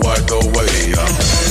wide awake.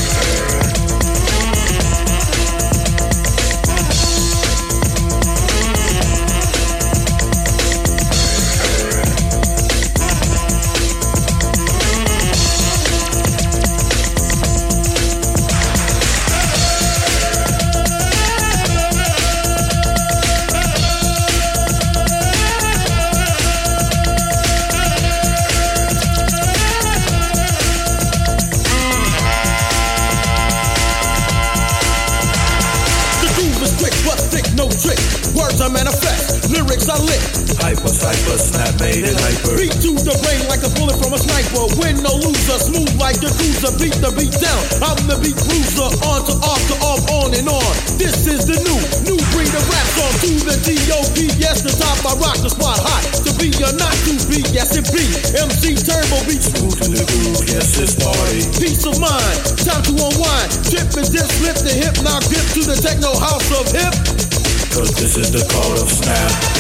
Bruiser. On to off to off, on and on. This is the new, new breed of rap song to the T.O.P. Yes, the top I rock the spot hot. To be or not to be, yes it be. MC Turbo beat Smooth to the groove, yes, it's party. Peace of mind, time to unwind. Trip and dip, flip the hip, now grip to the techno house of hip. Cause this is the code of snap.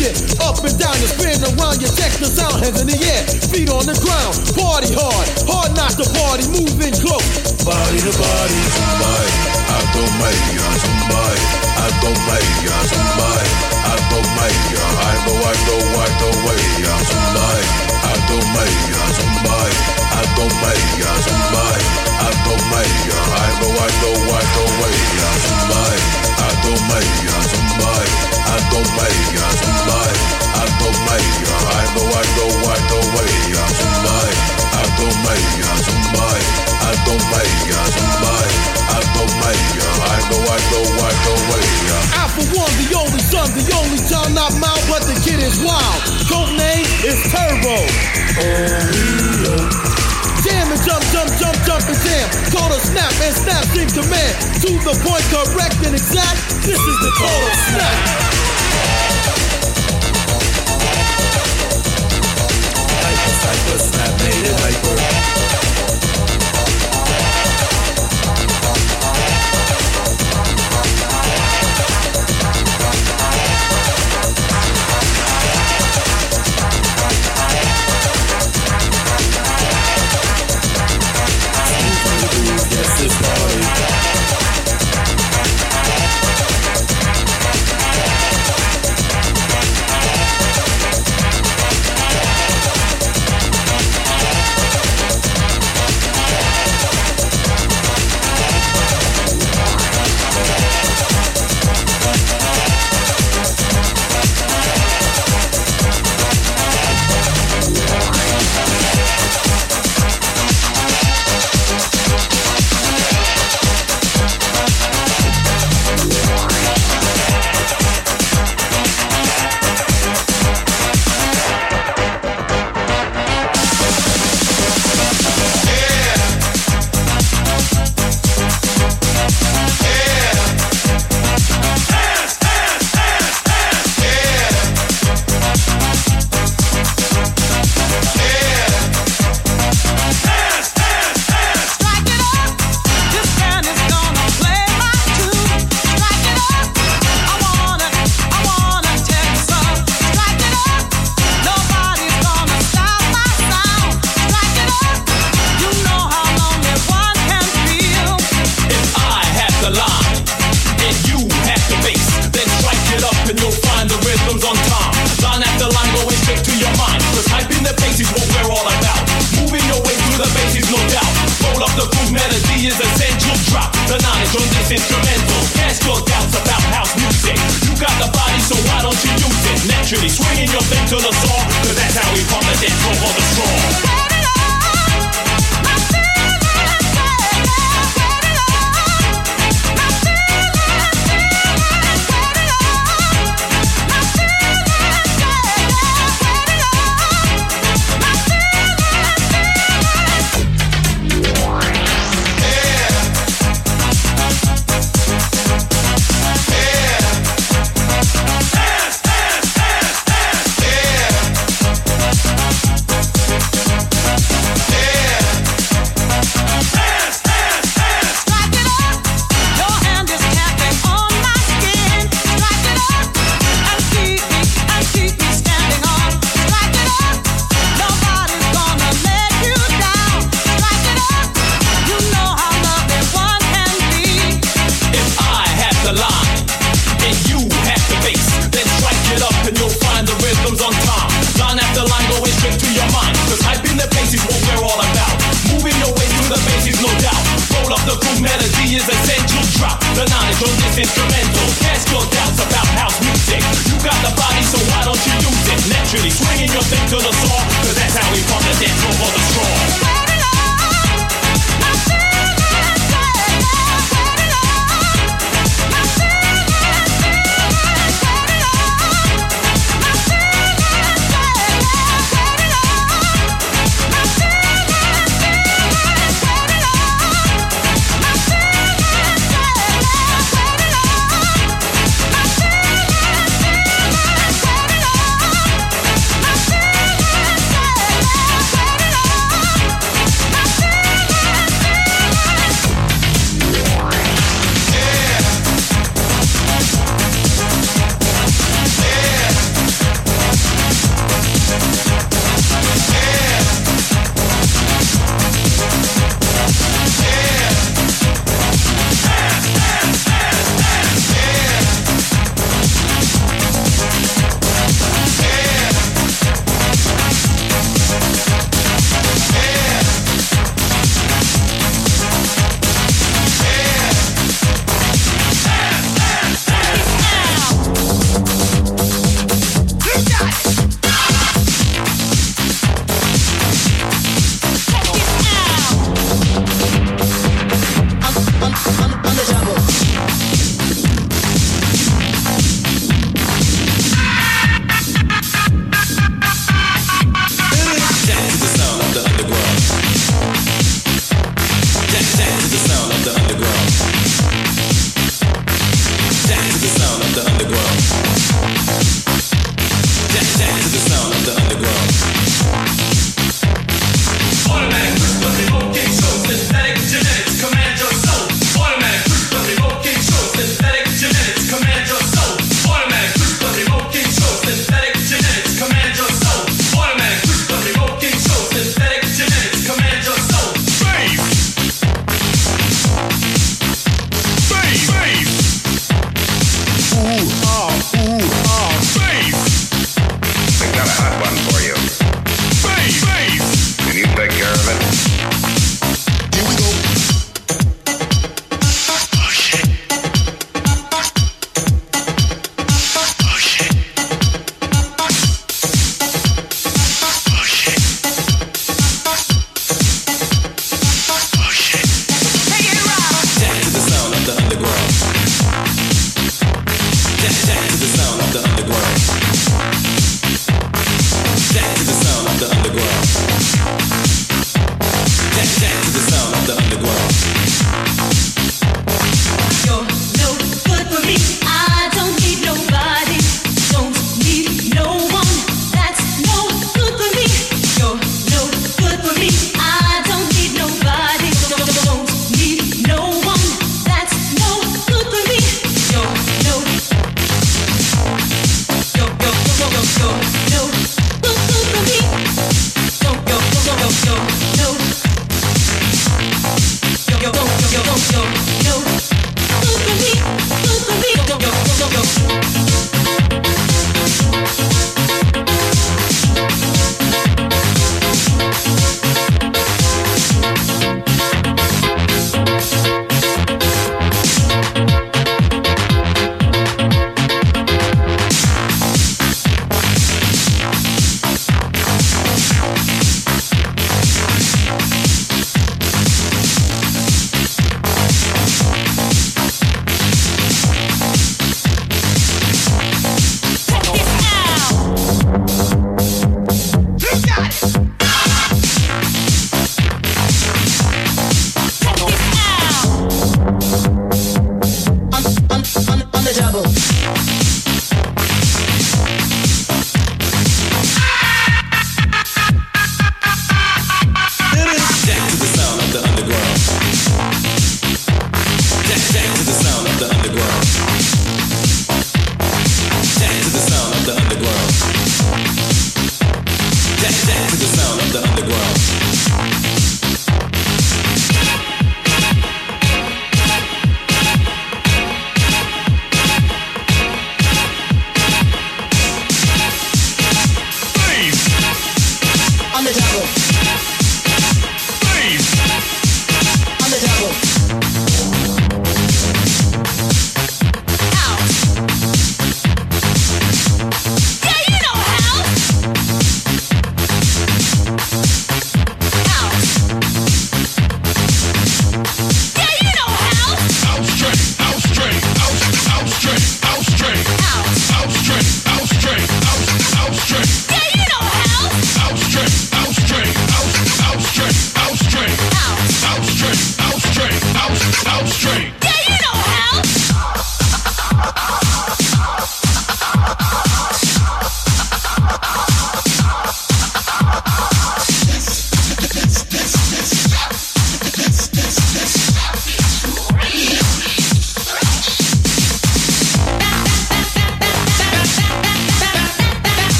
Floor up and down, you spin around, you check the sound, hands in the air, feet on the ground, party hard, hard not to party, moving close. Body to body, somebody. I go maya, somebody. I go maya, somebody. I go maya. I I go, I go. I go somebody. I go somebody. I go maya. I go, I go, go maya, somebody. I go maya, somebody. I go somebody. I go. I go, go, I somebody. I go somebody. Go maya, somebody. I go maya. I go, I know I go, I so might I don't make I don't like I some might I don't make ya I know I go maya. Alpha One, the only son, the only child not mine, but the kid is wild. Code name is Turbo. Jam and jump, jump, jump, jump and jam. A snap and snap in command. To the point, correct and exact. This is the of snap. Cypher, snap, made it hyper.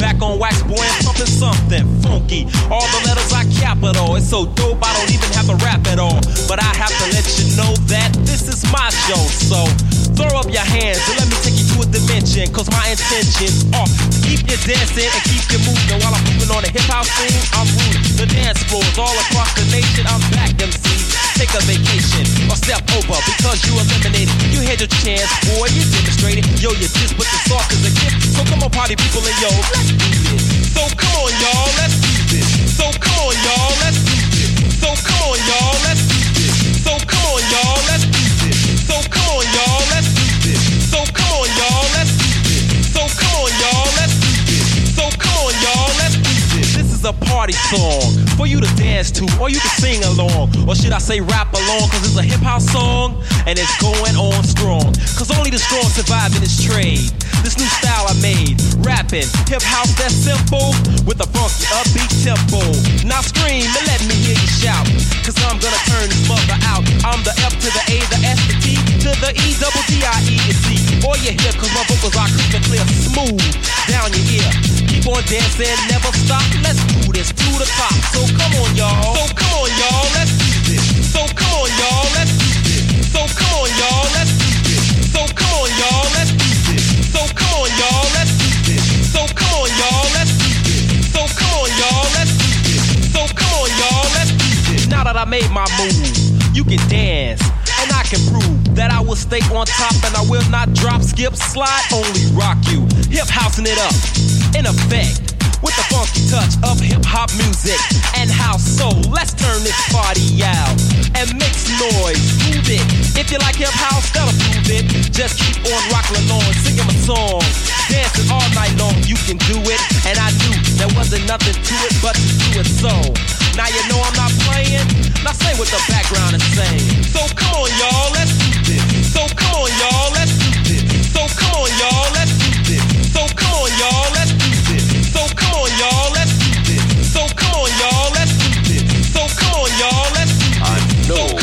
Back on wax, boy, and pumping something funky. All the letters are capital. It's so dope, I don't even have to rap at all. But I have to let you know that this is my show. So throw up your hands and let me take you to a dimension. Cause my intentions are to keep you dancing and keep you moving. While I'm moving on the hip hop scene, I'm ruling the dance floors all across the nation. I'm back, MC. Take a vacation or step over because you eliminated. You had your chance, boy, you demonstrated. Yo, you just put the soft as a gift. So come on, party people, and yo, let's do this. So come on, y'all, let's do this. So come on, y'all, let's do this. So come on, y'all, let's do this. So come on, y'all, let's do this. So come on, y'all, let's do this. So come on, y'all, let's do this. So come on, y'all, let's do this. So come on, y'all, let's do this. This is a party song for you to dance to, or you can sing along, or should I say rap along? Cause it's a hip hop song and it's going on strong. Cause only the strong survive in this trade. This new style I made, rapping hip hop that's simple with a funky upbeat tempo. Now scream and let me hear you shout. Cause I'm gonna turn this mother out. I'm the F to the A, the S, the T to the E, double D, I, E, and C. All you hear cause my vocals are crystal clear, smooth down your ear. Keep on dancing, never stop. Let's do this to the top. So come on, y'all. So come on, y'all. Let's do this. So come on, y'all. Let's do this. So come on, y'all. Let's do this. So come on, y'all. Let's do this. So come on, y'all. Let's do this. So come on, y'all. Let's do this. So come on, y'all. Let's do this. So come on, y'all. Let's do this. Now that I made my move, you can dance. And I can prove that I will stay on top and I will not drop, skip, slide, only rock you. Hip housing it up, in effect, with the funky touch of hip hop music and house soul. Let's turn this party out and make some noise. Move it. If you like hip house, that'll prove it. Just keep on rocking along, singing my song. Dancing all night long, you can do it. And I knew there wasn't nothing to it but to do it so. Now you know I'm not playing. Now say what the background is saying. So come on, y'all, let's do this. So come on, y'all, let's do this. So come on, y'all, let's do this. So come on, y'all, know.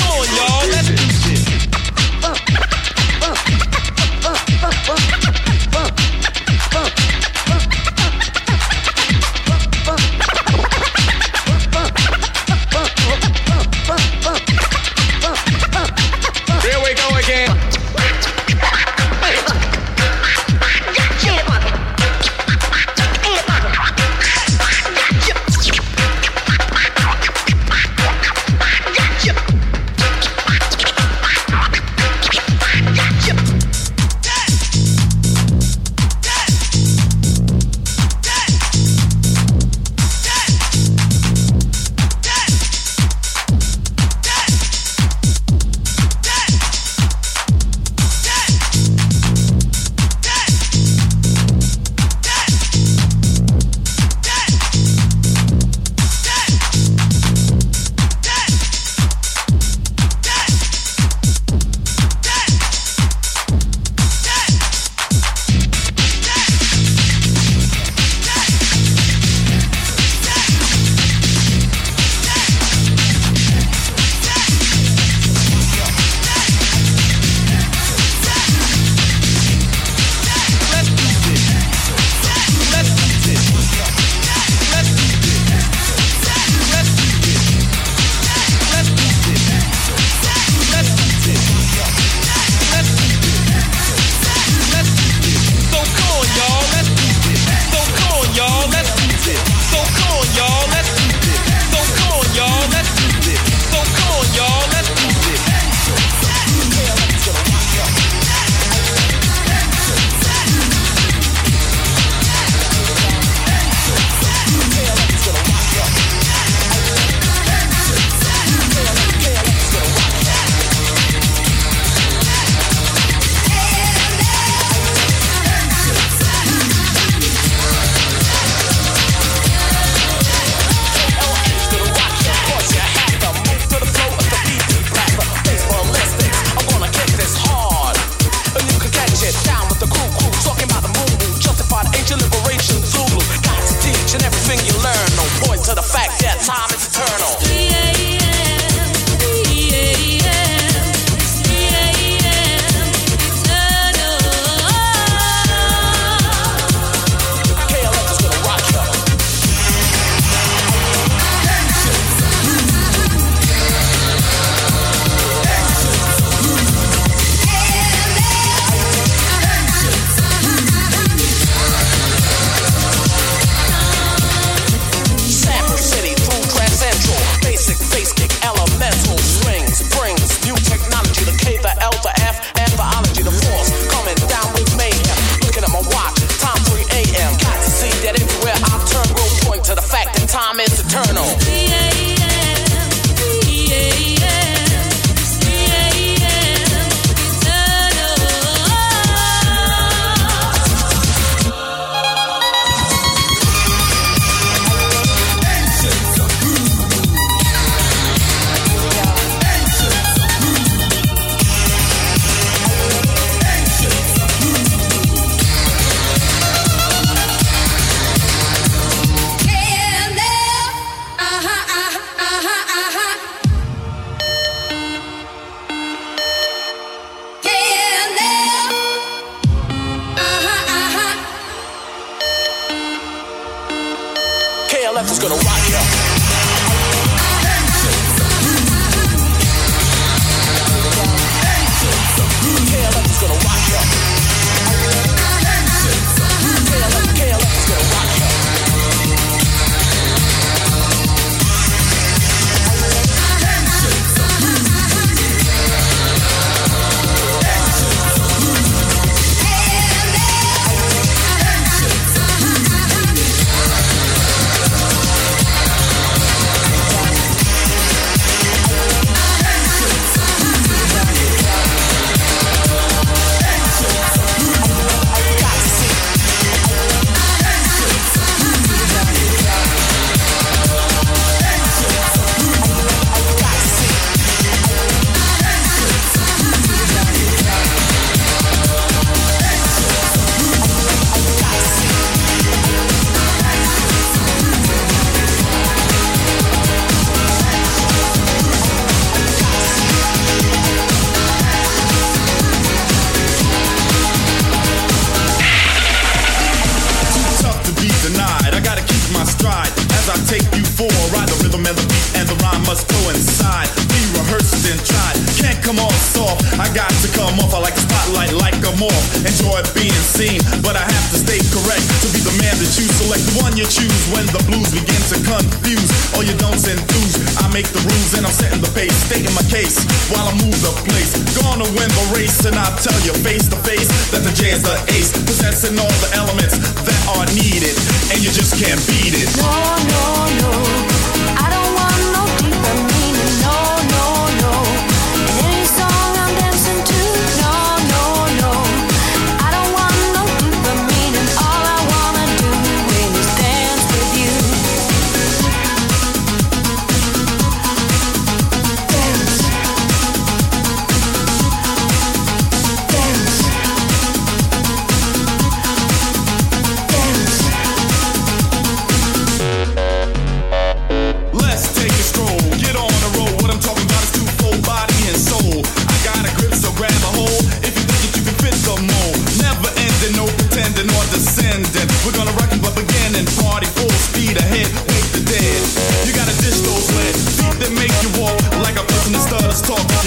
Off. I got to come off. I like the spotlight like a morph. Enjoy being seen, but I have to stay correct to be the man that you select. The one you choose when the blues begin to confuse. All you don'ts enthuse. I make the rules and I'm setting the pace, stating my case while I move the place. Gonna win the race, and I'll tell you face to face that the J is the ace, possessing all the elements that are needed, and you just can't beat it. No, no, no.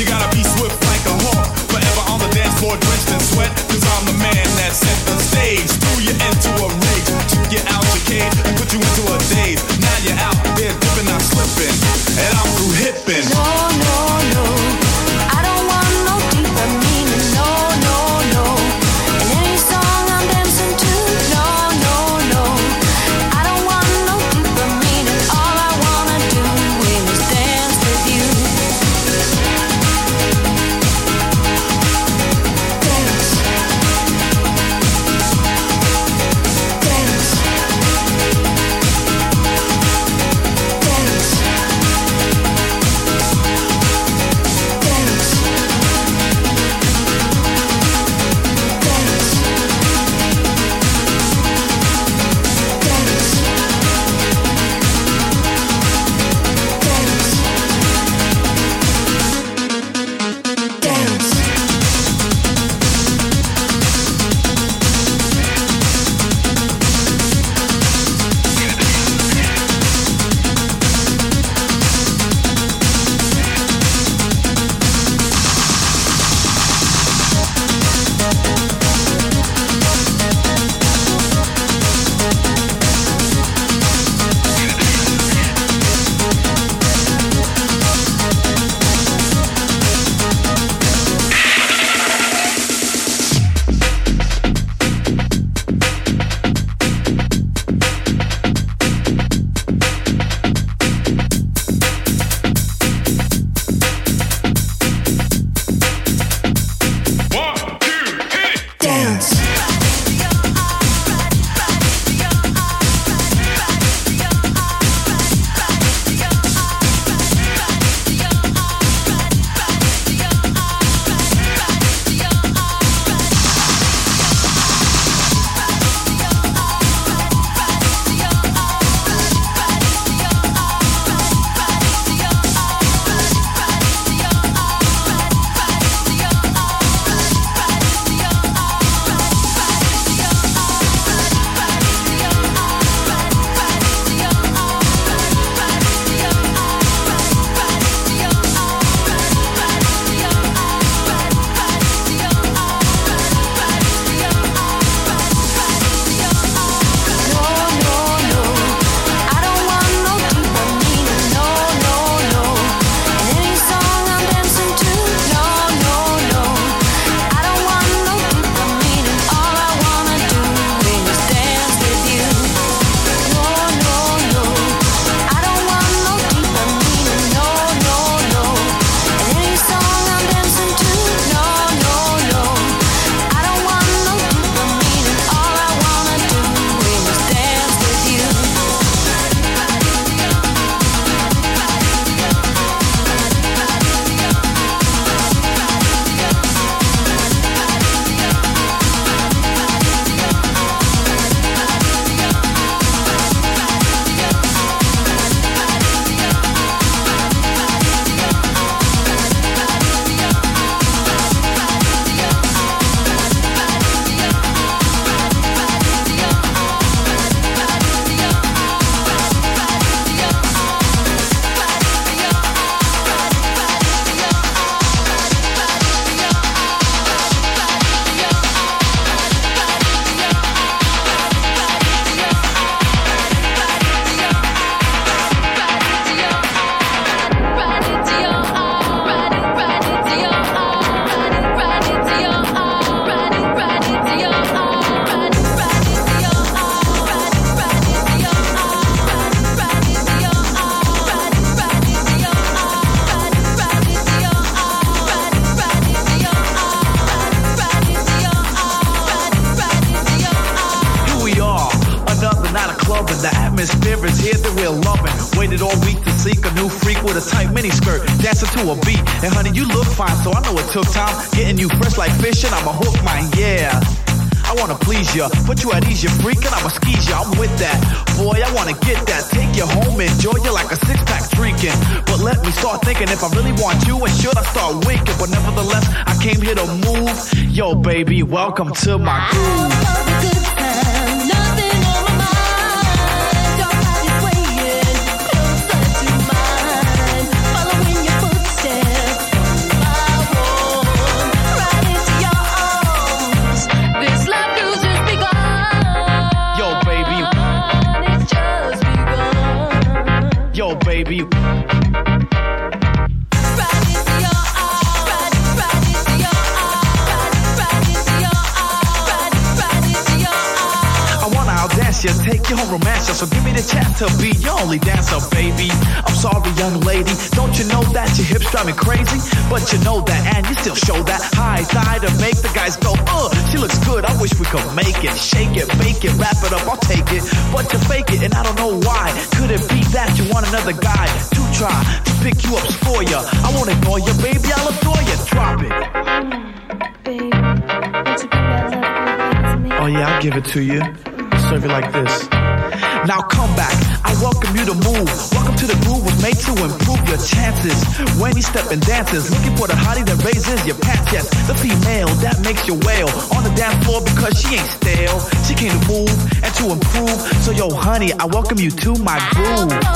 You gotta be swift like a hawk, forever on the dance floor drenched in sweat. Cause I'm the man that set the stage. Threw you into a rage, took you out your cage, and put you into a daze. Now you're out there dipping, I'm slipping, and I'm through hipping. No, no, I welcome you to my groove.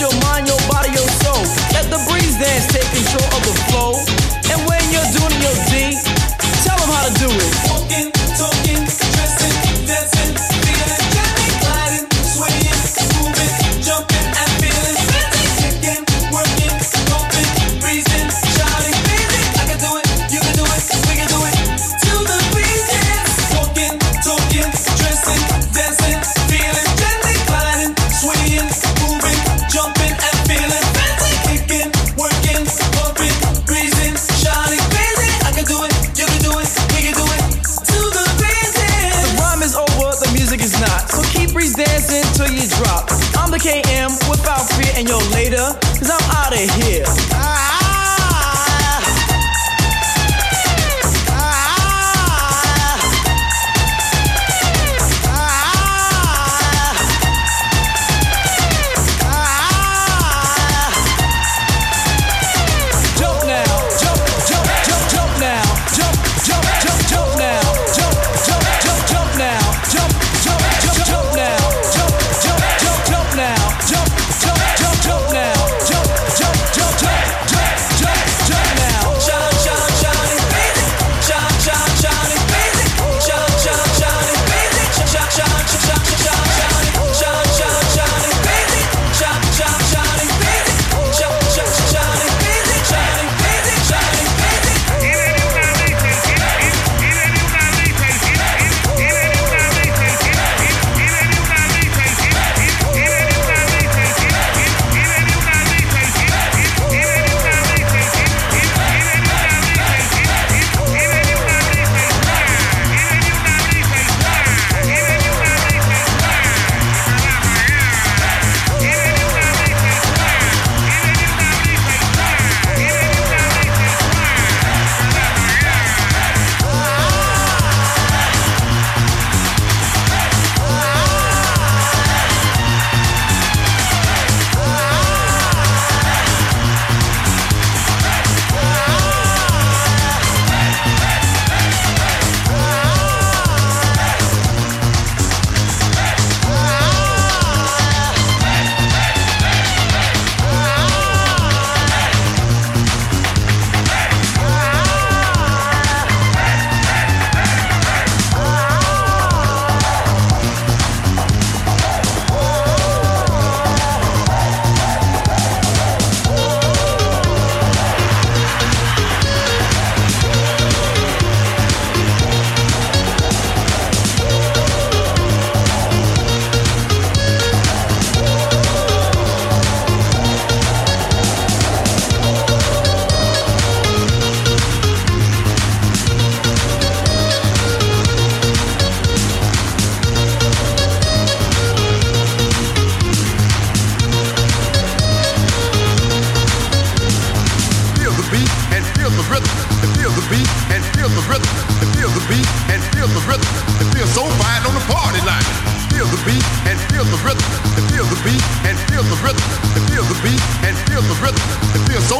your mind, your body, your soul. Let the breeze dance take control of feel the rhythm, and feel the beat, and feel the rhythm, and feel so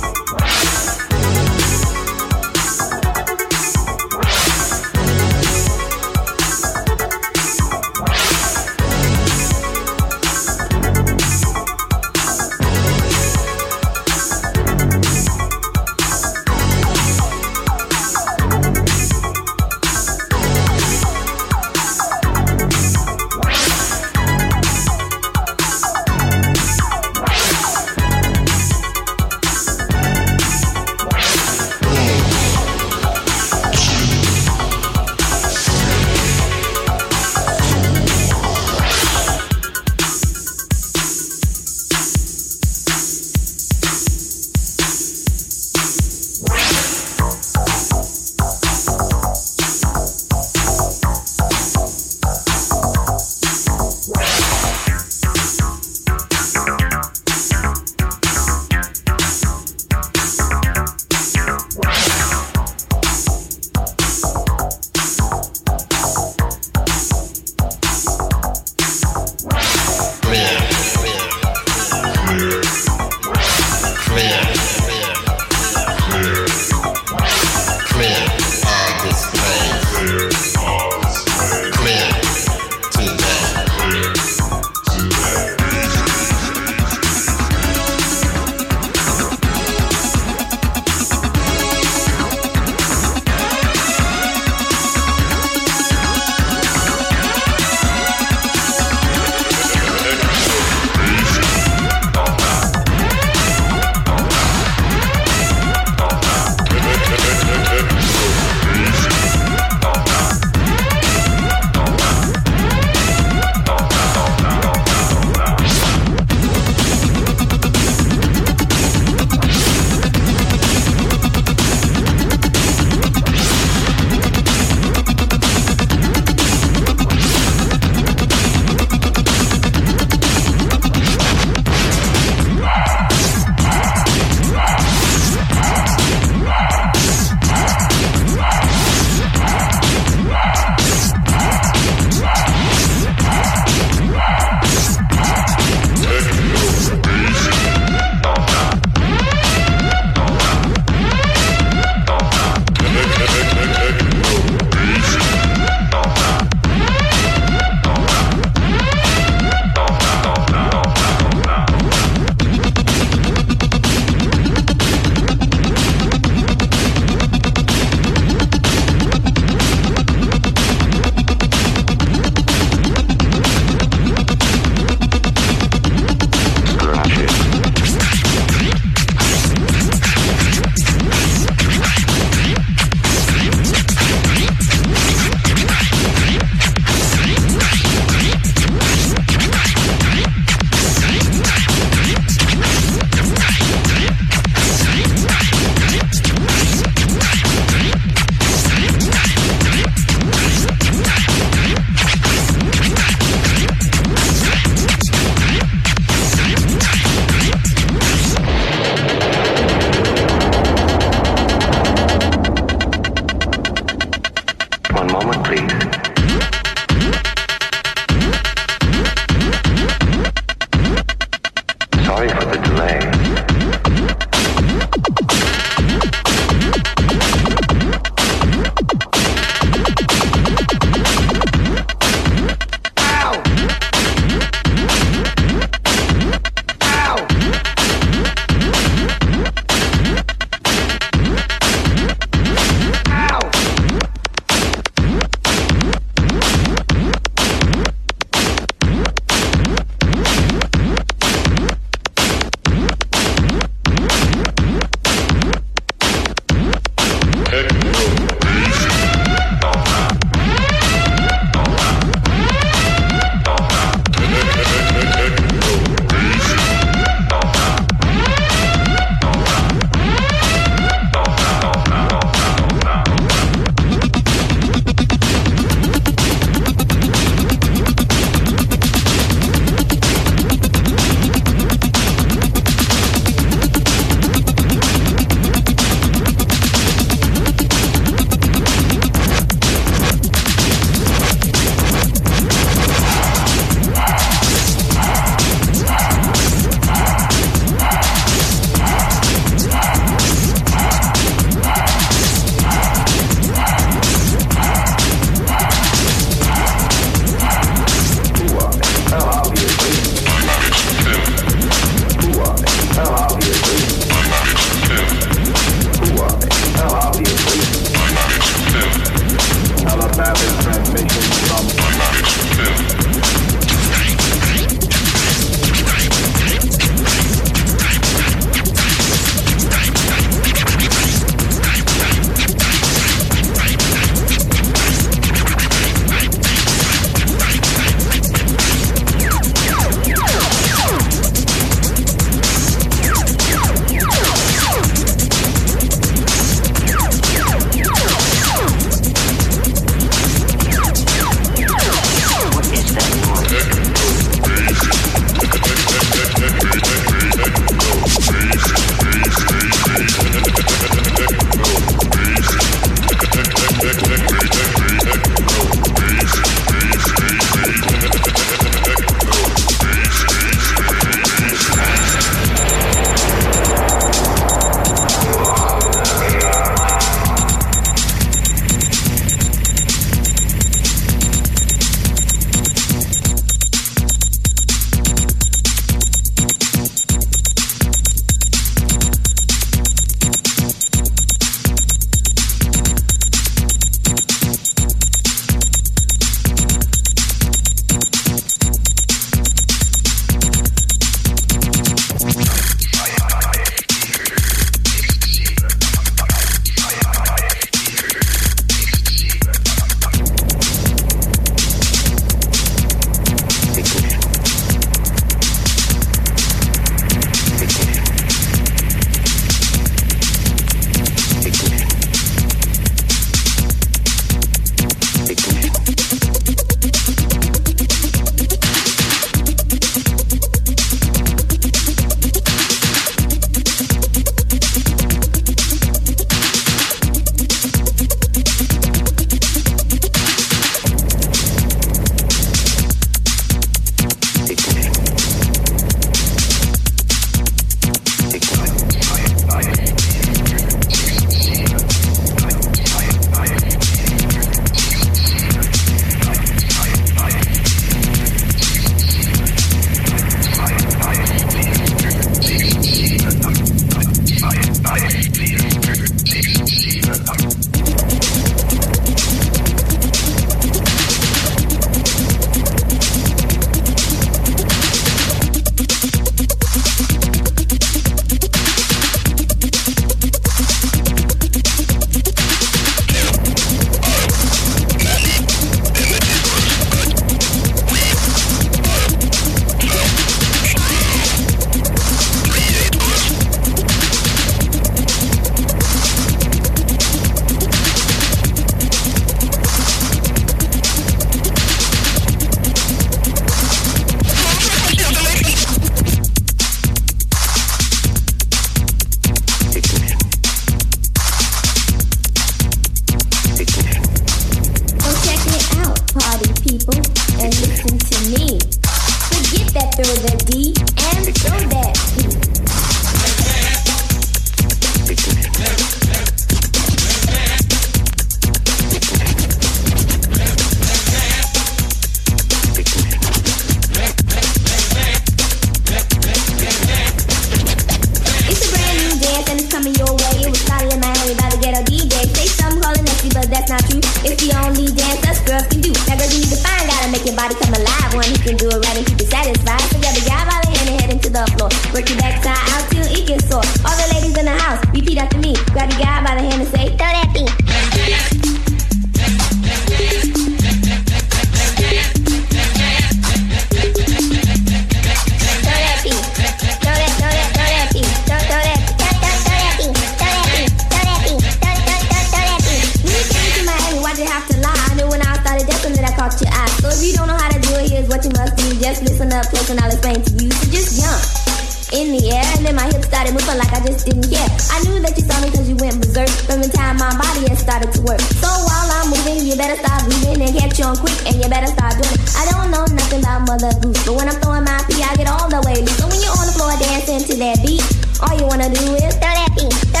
I knew that you saw me cause you went berserk from the time my body had started to work. So while I'm moving, you better stop leaving and catch on quick and you better start doing. I don't know nothing about Mother Goose, but when I'm throwing my pee, I get all the way loose. So when you're on the floor dancing to that beat, all you wanna do is throw that beat.